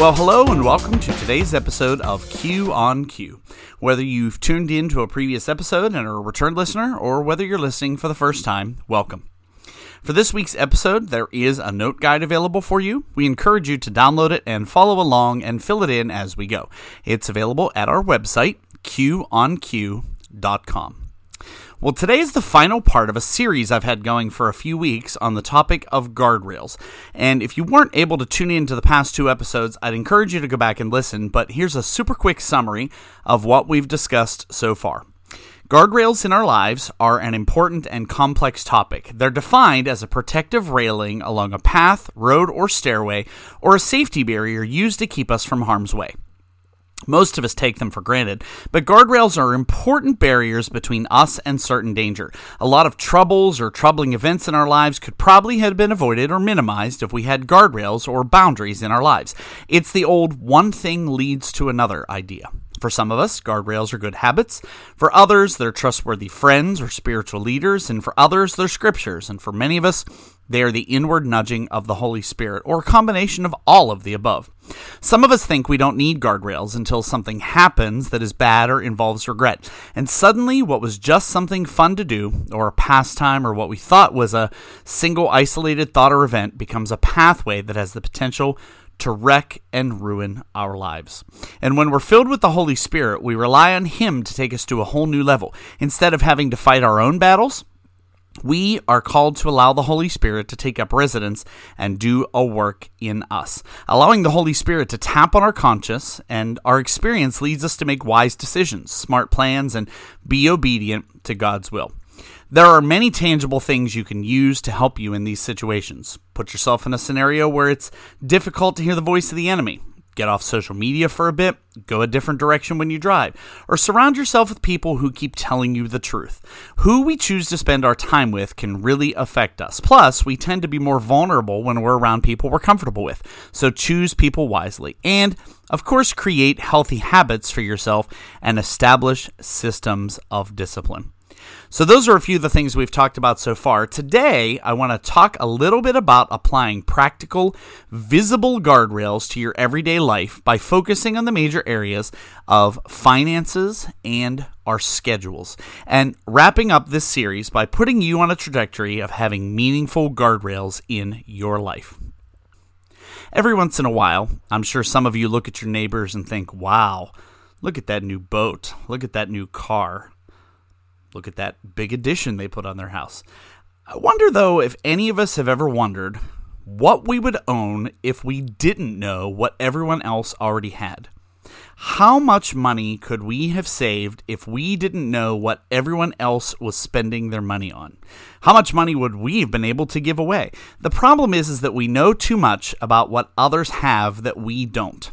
Well, hello and welcome to today's episode of Q on Q. Whether you've tuned in to a previous episode and are a return listener, or whether you're listening for the first time, welcome. For this week's episode, there is a note guide available for you. We encourage you to download it and follow along and fill it in as we go. It's available at our website, qonq.com. Well, today is the final part of a series I've had going for a few weeks on the topic of guardrails. And if you weren't able to tune in to the past two episodes, I'd encourage you to go back and listen. But here's a super quick summary of what we've discussed so far. Guardrails in our lives are an important and complex topic. They're defined as a protective railing along a path, road, or stairway, or a safety barrier used to keep us from harm's way. Most of us take them for granted, but guardrails are important barriers between us and certain danger. A lot of troubles or troubling events in our lives could probably have been avoided or minimized if we had guardrails or boundaries in our lives. It's the old one thing leads to another idea. For some of us, guardrails are good habits. For others, they're trustworthy friends or spiritual leaders. And for others, they're scriptures. And for many of us, they are the inward nudging of the Holy Spirit, or a combination of all of the above. Some of us think we don't need guardrails until something happens that is bad or involves regret. And suddenly, what was just something fun to do, or a pastime, or what we thought was a single isolated thought or event, becomes a pathway that has the potential to wreck and ruin our lives. And when we're filled with the Holy Spirit, we rely on Him to take us to a whole new level. Instead of having to fight our own battles, we are called to allow the Holy Spirit to take up residence and do a work in us. Allowing the Holy Spirit to tap on our conscience and our experience leads us to make wise decisions, smart plans, and be obedient to God's will. There are many tangible things you can use to help you in these situations. Put yourself in a scenario where it's difficult to hear the voice of the enemy. Get off social media for a bit, go a different direction when you drive, or surround yourself with people who keep telling you the truth. Who we choose to spend our time with can really affect us. Plus, we tend to be more vulnerable when we're around people we're comfortable with, so choose people wisely. And, of course, create healthy habits for yourself and establish systems of discipline. So, those are a few of the things we've talked about so far. Today, I want to talk a little bit about applying practical, visible guardrails to your everyday life by focusing on the major areas of finances and our schedules, and wrapping up this series by putting you on a trajectory of having meaningful guardrails in your life. Every once in a while, I'm sure some of you look at your neighbors and think, wow, look at that new boat, look at that new car. Look at that big addition they put on their house. I wonder, though, if any of us have ever wondered what we would own if we didn't know what everyone else already had. How much money could we have saved if we didn't know what everyone else was spending their money on? How much money would we have been able to give away? The problem is, is that we know too much about what others have that we don't.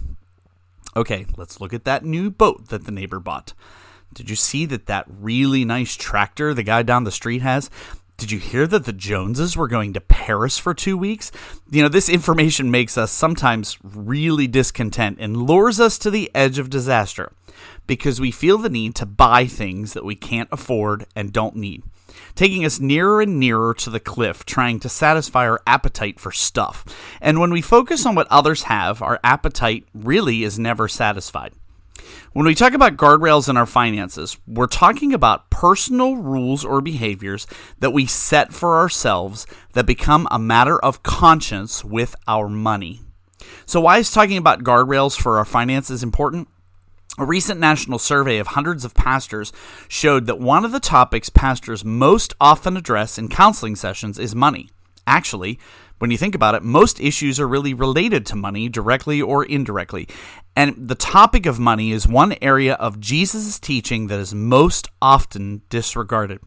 Okay, let's look at that new boat that the neighbor bought. Did you see that that really nice tractor the guy down the street has? Did you hear that the Joneses were going to Paris for two weeks? You know, this information makes us sometimes really discontent and lures us to the edge of disaster because we feel the need to buy things that we can't afford and don't need, taking us nearer and nearer to the cliff, trying to satisfy our appetite for stuff. And when we focus on what others have, our appetite really is never satisfied. When we talk about guardrails in our finances, we're talking about personal rules or behaviors that we set for ourselves that become a matter of conscience with our money. So, why is talking about guardrails for our finances important? A recent national survey of hundreds of pastors showed that one of the topics pastors most often address in counseling sessions is money. Actually, when you think about it, most issues are really related to money, directly or indirectly. And the topic of money is one area of Jesus' teaching that is most often disregarded.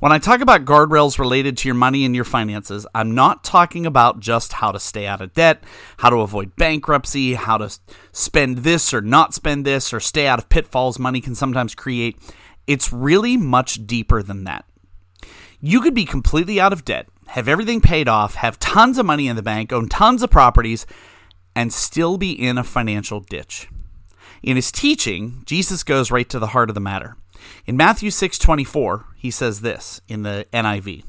When I talk about guardrails related to your money and your finances, I'm not talking about just how to stay out of debt, how to avoid bankruptcy, how to spend this or not spend this, or stay out of pitfalls money can sometimes create. It's really much deeper than that. You could be completely out of debt, have everything paid off, have tons of money in the bank, own tons of properties, and still be in a financial ditch. In his teaching, Jesus goes right to the heart of the matter. In Matthew 6:24, he says this in the NIV.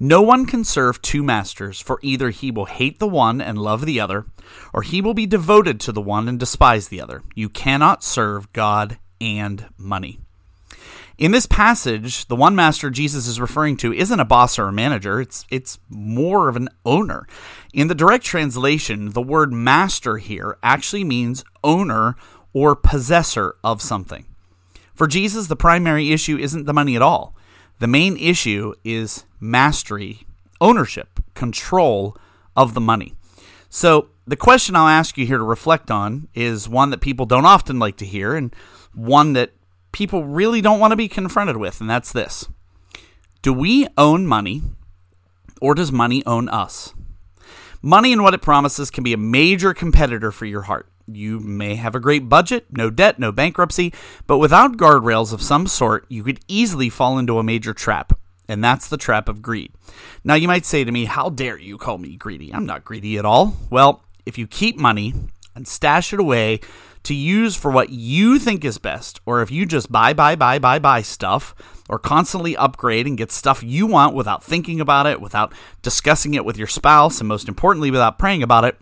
No one can serve two masters, for either he will hate the one and love the other, or he will be devoted to the one and despise the other. You cannot serve God and money. In this passage, the one master Jesus is referring to isn't a boss or a manager, it's it's more of an owner. In the direct translation, the word master here actually means owner or possessor of something. For Jesus, the primary issue isn't the money at all. The main issue is mastery, ownership, control of the money. So, the question I'll ask you here to reflect on is one that people don't often like to hear and one that people really don't want to be confronted with, and that's this Do we own money, or does money own us? Money and what it promises can be a major competitor for your heart. You may have a great budget, no debt, no bankruptcy, but without guardrails of some sort, you could easily fall into a major trap. And that's the trap of greed. Now, you might say to me, How dare you call me greedy? I'm not greedy at all. Well, if you keep money and stash it away to use for what you think is best, or if you just buy, buy, buy, buy, buy stuff, or constantly upgrade and get stuff you want without thinking about it, without discussing it with your spouse, and most importantly, without praying about it,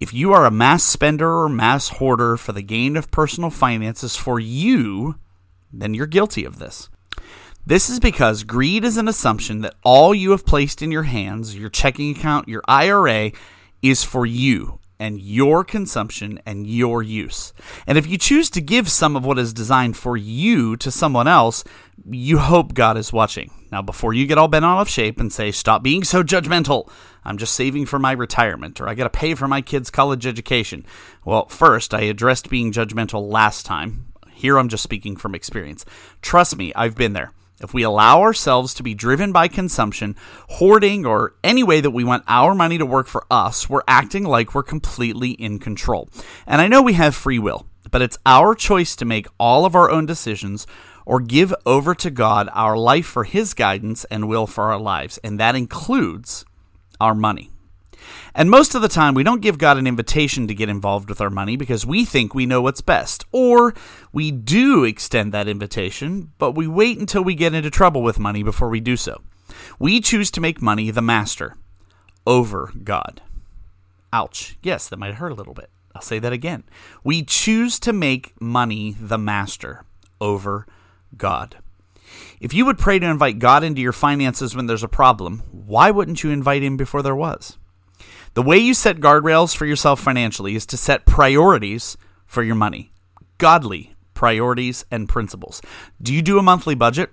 if you are a mass spender or mass hoarder for the gain of personal finances for you, then you're guilty of this. This is because greed is an assumption that all you have placed in your hands, your checking account, your IRA, is for you and your consumption and your use. And if you choose to give some of what is designed for you to someone else, you hope God is watching. Now, before you get all bent out of shape and say, stop being so judgmental, I'm just saving for my retirement, or I got to pay for my kids' college education. Well, first, I addressed being judgmental last time. Here I'm just speaking from experience. Trust me, I've been there. If we allow ourselves to be driven by consumption, hoarding, or any way that we want our money to work for us, we're acting like we're completely in control. And I know we have free will, but it's our choice to make all of our own decisions or give over to God our life for His guidance and will for our lives. And that includes our money. And most of the time, we don't give God an invitation to get involved with our money because we think we know what's best. Or we do extend that invitation, but we wait until we get into trouble with money before we do so. We choose to make money the master over God. Ouch. Yes, that might hurt a little bit. I'll say that again. We choose to make money the master over God. If you would pray to invite God into your finances when there's a problem, why wouldn't you invite Him before there was? The way you set guardrails for yourself financially is to set priorities for your money, godly priorities and principles. Do you do a monthly budget?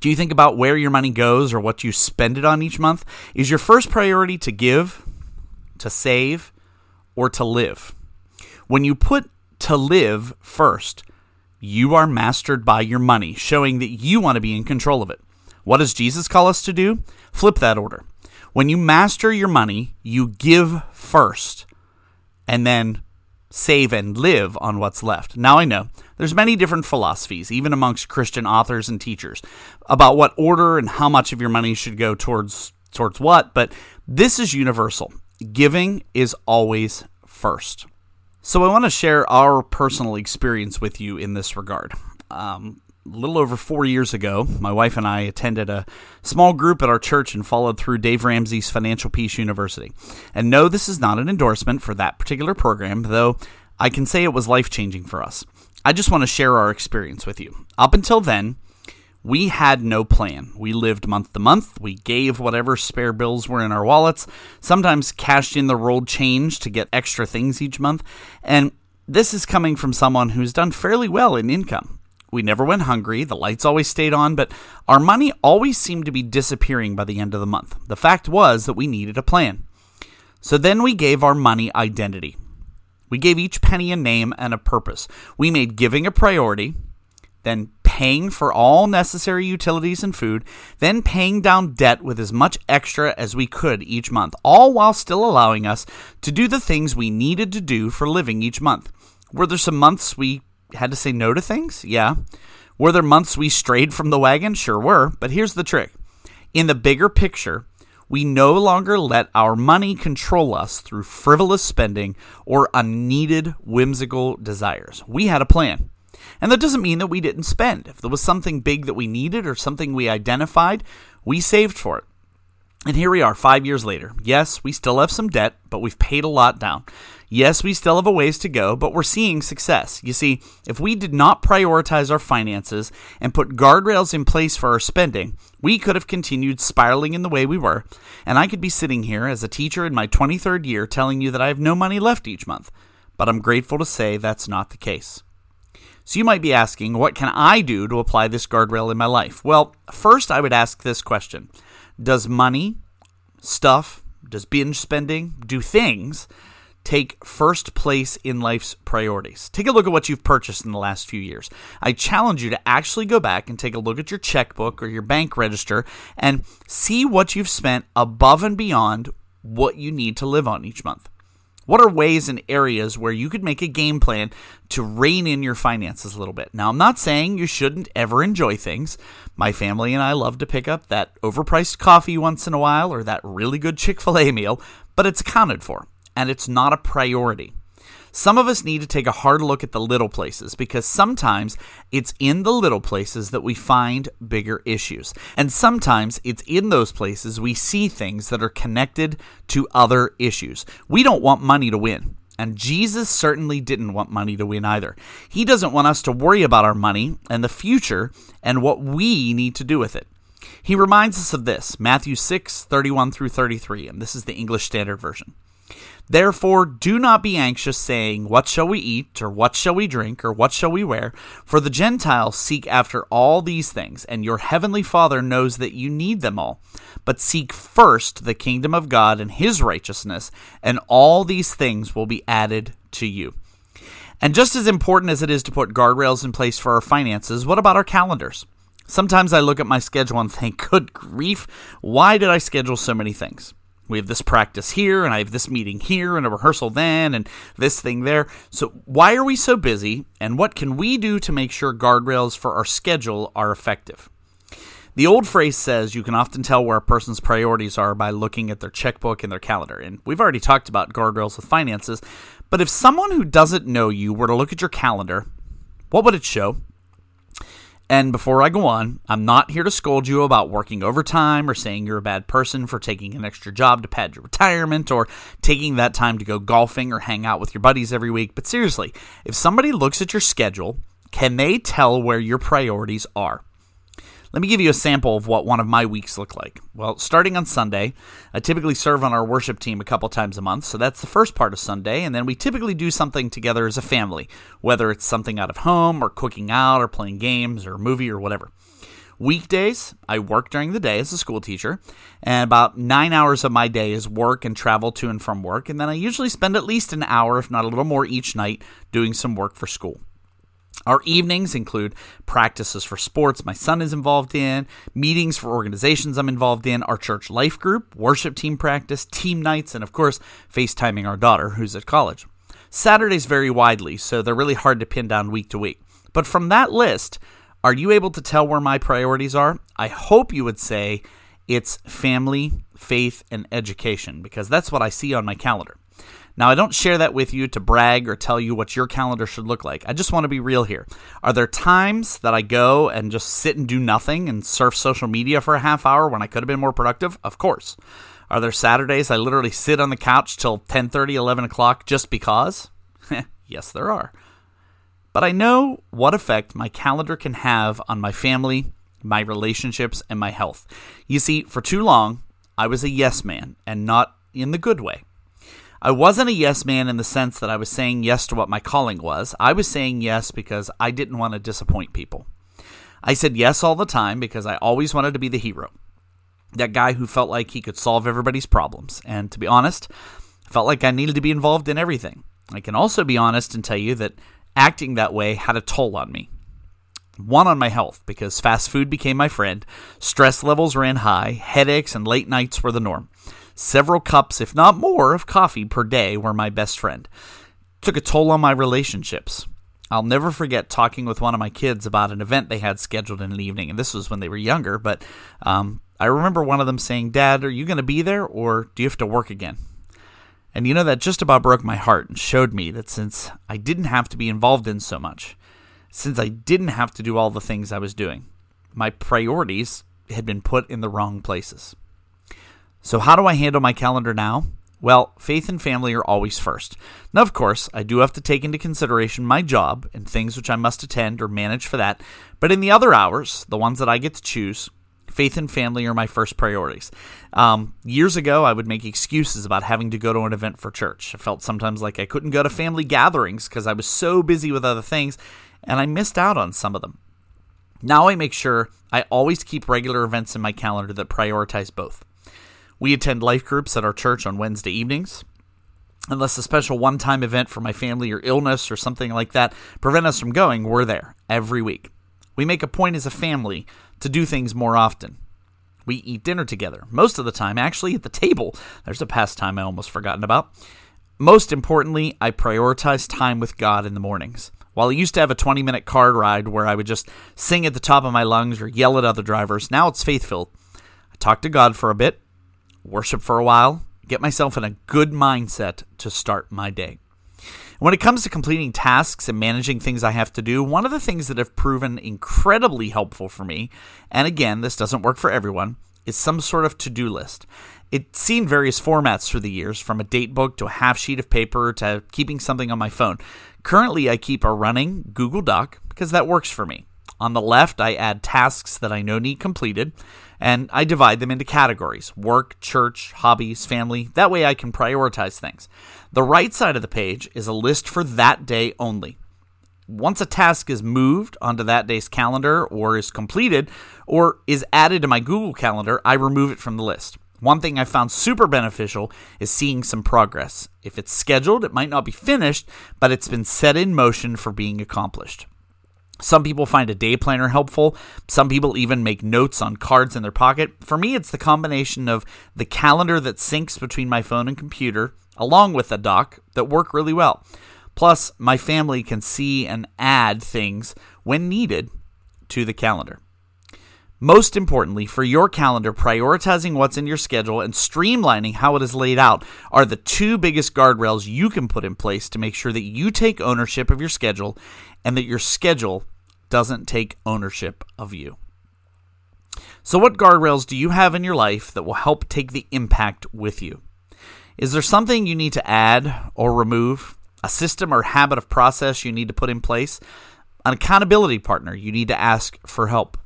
Do you think about where your money goes or what you spend it on each month? Is your first priority to give, to save, or to live? When you put to live first, you are mastered by your money, showing that you want to be in control of it. What does Jesus call us to do? Flip that order. When you master your money, you give first and then save and live on what's left. Now I know there's many different philosophies even amongst Christian authors and teachers about what order and how much of your money should go towards towards what, but this is universal. Giving is always first. So I want to share our personal experience with you in this regard. Um, little over four years ago, my wife and I attended a small group at our church and followed through Dave Ramsey's Financial Peace University. And no, this is not an endorsement for that particular program, though I can say it was life changing for us. I just want to share our experience with you. Up until then, we had no plan. We lived month to month. We gave whatever spare bills were in our wallets, sometimes cashed in the rolled change to get extra things each month. And this is coming from someone who's done fairly well in income. We never went hungry, the lights always stayed on, but our money always seemed to be disappearing by the end of the month. The fact was that we needed a plan. So then we gave our money identity. We gave each penny a name and a purpose. We made giving a priority, then paying for all necessary utilities and food, then paying down debt with as much extra as we could each month, all while still allowing us to do the things we needed to do for living each month. Were there some months we had to say no to things? Yeah. Were there months we strayed from the wagon? Sure were. But here's the trick in the bigger picture, we no longer let our money control us through frivolous spending or unneeded whimsical desires. We had a plan. And that doesn't mean that we didn't spend. If there was something big that we needed or something we identified, we saved for it. And here we are, five years later. Yes, we still have some debt, but we've paid a lot down. Yes, we still have a ways to go, but we're seeing success. You see, if we did not prioritize our finances and put guardrails in place for our spending, we could have continued spiraling in the way we were, and I could be sitting here as a teacher in my 23rd year telling you that I have no money left each month. But I'm grateful to say that's not the case. So you might be asking, what can I do to apply this guardrail in my life? Well, first I would ask this question Does money, stuff, does binge spending, do things take first place in life's priorities. Take a look at what you've purchased in the last few years. I challenge you to actually go back and take a look at your checkbook or your bank register and see what you've spent above and beyond what you need to live on each month. What are ways and areas where you could make a game plan to rein in your finances a little bit? Now, I'm not saying you shouldn't ever enjoy things. My family and I love to pick up that overpriced coffee once in a while or that really good Chick fil A meal, but it's accounted for and it's not a priority. Some of us need to take a hard look at the little places because sometimes it's in the little places that we find bigger issues. And sometimes it's in those places we see things that are connected to other issues. We don't want money to win. And Jesus certainly didn't want money to win either. He doesn't want us to worry about our money and the future and what we need to do with it. He reminds us of this Matthew 6 31 through 33, and this is the English Standard Version. Therefore, do not be anxious, saying, What shall we eat, or what shall we drink, or what shall we wear? For the Gentiles seek after all these things, and your heavenly Father knows that you need them all. But seek first the kingdom of God and his righteousness, and all these things will be added to you. And just as important as it is to put guardrails in place for our finances, what about our calendars? Sometimes I look at my schedule and think, good grief, why did I schedule so many things? We have this practice here and I have this meeting here and a rehearsal then and this thing there. So, why are we so busy and what can we do to make sure guardrails for our schedule are effective? The old phrase says you can often tell where a person's priorities are by looking at their checkbook and their calendar. And we've already talked about guardrails with finances, but if someone who doesn't know you were to look at your calendar, what would it show? And before I go on, I'm not here to scold you about working overtime or saying you're a bad person for taking an extra job to pad your retirement or taking that time to go golfing or hang out with your buddies every week. But seriously, if somebody looks at your schedule, can they tell where your priorities are? Let me give you a sample of what one of my weeks look like. Well, starting on Sunday, I typically serve on our worship team a couple times a month, so that's the first part of Sunday, and then we typically do something together as a family, whether it's something out of home or cooking out or playing games or a movie or whatever. Weekdays, I work during the day as a school teacher, and about nine hours of my day is work and travel to and from work, and then I usually spend at least an hour, if not a little more, each night doing some work for school. Our evenings include practices for sports my son is involved in, meetings for organizations I'm involved in, our church life group, worship team practice, team nights, and of course, FaceTiming our daughter who's at college. Saturdays vary widely, so they're really hard to pin down week to week. But from that list, are you able to tell where my priorities are? I hope you would say it's family, faith, and education, because that's what I see on my calendar. Now, I don't share that with you to brag or tell you what your calendar should look like. I just want to be real here. Are there times that I go and just sit and do nothing and surf social media for a half hour when I could have been more productive? Of course. Are there Saturdays I literally sit on the couch till 10:30, 11 o'clock just because? yes, there are. But I know what effect my calendar can have on my family, my relationships, and my health. You see, for too long, I was a yes man, and not in the good way. I wasn't a yes man in the sense that I was saying yes to what my calling was. I was saying yes because I didn't want to disappoint people. I said yes all the time because I always wanted to be the hero. That guy who felt like he could solve everybody's problems. And to be honest, felt like I needed to be involved in everything. I can also be honest and tell you that acting that way had a toll on me. One on my health, because fast food became my friend, stress levels ran high, headaches and late nights were the norm. Several cups, if not more, of coffee per day were my best friend. Took a toll on my relationships. I'll never forget talking with one of my kids about an event they had scheduled in the evening, and this was when they were younger. But um, I remember one of them saying, Dad, are you going to be there or do you have to work again? And you know, that just about broke my heart and showed me that since I didn't have to be involved in so much, since I didn't have to do all the things I was doing, my priorities had been put in the wrong places. So, how do I handle my calendar now? Well, faith and family are always first. Now, of course, I do have to take into consideration my job and things which I must attend or manage for that, but in the other hours, the ones that I get to choose, faith and family are my first priorities. Um, years ago, I would make excuses about having to go to an event for church. I felt sometimes like I couldn't go to family gatherings because I was so busy with other things, and I missed out on some of them. Now I make sure I always keep regular events in my calendar that prioritize both. We attend life groups at our church on Wednesday evenings. Unless a special one time event for my family or illness or something like that prevent us from going, we're there every week. We make a point as a family to do things more often. We eat dinner together, most of the time, actually, at the table. There's a pastime I almost forgotten about. Most importantly, I prioritize time with God in the mornings. While I used to have a 20 minute car ride where I would just sing at the top of my lungs or yell at other drivers, now it's faith filled. I talk to God for a bit, worship for a while, get myself in a good mindset to start my day. When it comes to completing tasks and managing things I have to do, one of the things that have proven incredibly helpful for me, and again, this doesn't work for everyone, is some sort of to do list. It's seen various formats through the years, from a date book to a half sheet of paper to keeping something on my phone. Currently, I keep a running Google Doc because that works for me. On the left, I add tasks that I know need completed and I divide them into categories work, church, hobbies, family. That way I can prioritize things. The right side of the page is a list for that day only. Once a task is moved onto that day's calendar or is completed or is added to my Google Calendar, I remove it from the list. One thing I found super beneficial is seeing some progress. If it's scheduled, it might not be finished, but it's been set in motion for being accomplished. Some people find a day planner helpful. Some people even make notes on cards in their pocket. For me, it's the combination of the calendar that syncs between my phone and computer, along with a doc, that work really well. Plus, my family can see and add things when needed to the calendar. Most importantly, for your calendar, prioritizing what's in your schedule and streamlining how it is laid out are the two biggest guardrails you can put in place to make sure that you take ownership of your schedule and that your schedule doesn't take ownership of you. So, what guardrails do you have in your life that will help take the impact with you? Is there something you need to add or remove? A system or habit of process you need to put in place? An accountability partner you need to ask for help?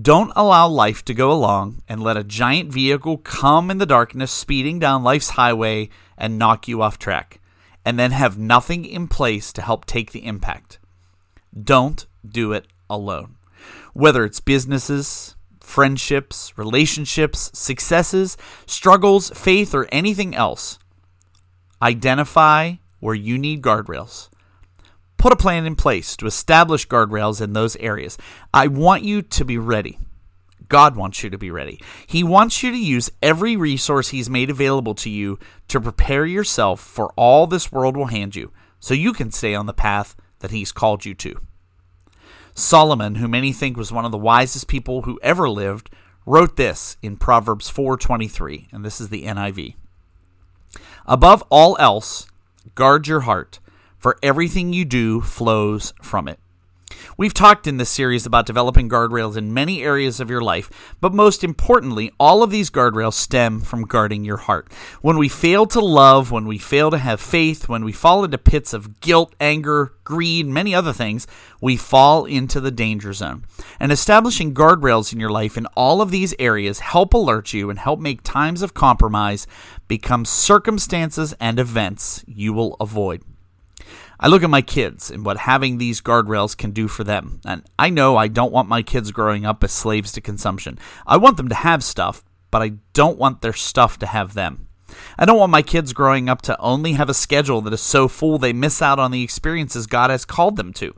Don't allow life to go along and let a giant vehicle come in the darkness speeding down life's highway and knock you off track, and then have nothing in place to help take the impact. Don't do it alone. Whether it's businesses, friendships, relationships, successes, struggles, faith, or anything else, identify where you need guardrails. Put a plan in place to establish guardrails in those areas. I want you to be ready. God wants you to be ready. He wants you to use every resource He's made available to you to prepare yourself for all this world will hand you so you can stay on the path that He's called you to. Solomon, who many think was one of the wisest people who ever lived, wrote this in Proverbs 4:23, and this is the NIV. Above all else, guard your heart, for everything you do flows from it. We've talked in this series about developing guardrails in many areas of your life, but most importantly, all of these guardrails stem from guarding your heart. When we fail to love, when we fail to have faith, when we fall into pits of guilt, anger, greed, many other things, we fall into the danger zone. And establishing guardrails in your life in all of these areas help alert you and help make times of compromise become circumstances and events you will avoid. I look at my kids and what having these guardrails can do for them. And I know I don't want my kids growing up as slaves to consumption. I want them to have stuff, but I don't want their stuff to have them. I don't want my kids growing up to only have a schedule that is so full they miss out on the experiences God has called them to.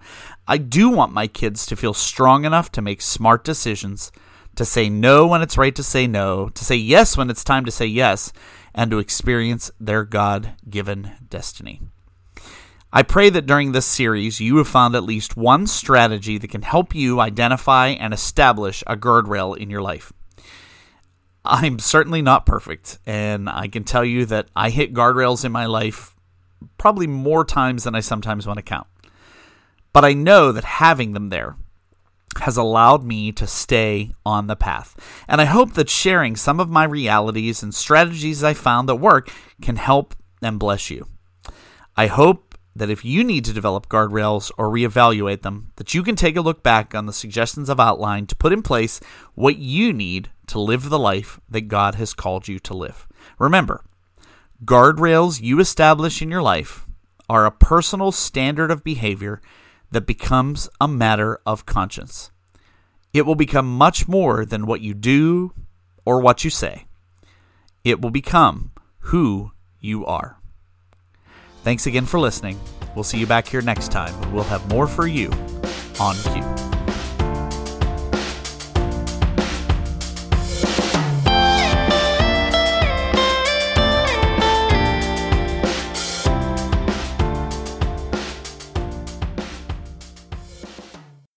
I do want my kids to feel strong enough to make smart decisions, to say no when it's right to say no, to say yes when it's time to say yes, and to experience their God given destiny. I pray that during this series you have found at least one strategy that can help you identify and establish a guardrail in your life. I'm certainly not perfect, and I can tell you that I hit guardrails in my life probably more times than I sometimes want to count. But I know that having them there has allowed me to stay on the path. And I hope that sharing some of my realities and strategies I found that work can help and bless you. I hope that if you need to develop guardrails or reevaluate them, that you can take a look back on the suggestions I've outlined to put in place what you need to live the life that God has called you to live. Remember, guardrails you establish in your life are a personal standard of behavior that becomes a matter of conscience. It will become much more than what you do or what you say. It will become who you are. Thanks again for listening. We'll see you back here next time, we'll have more for you on cue.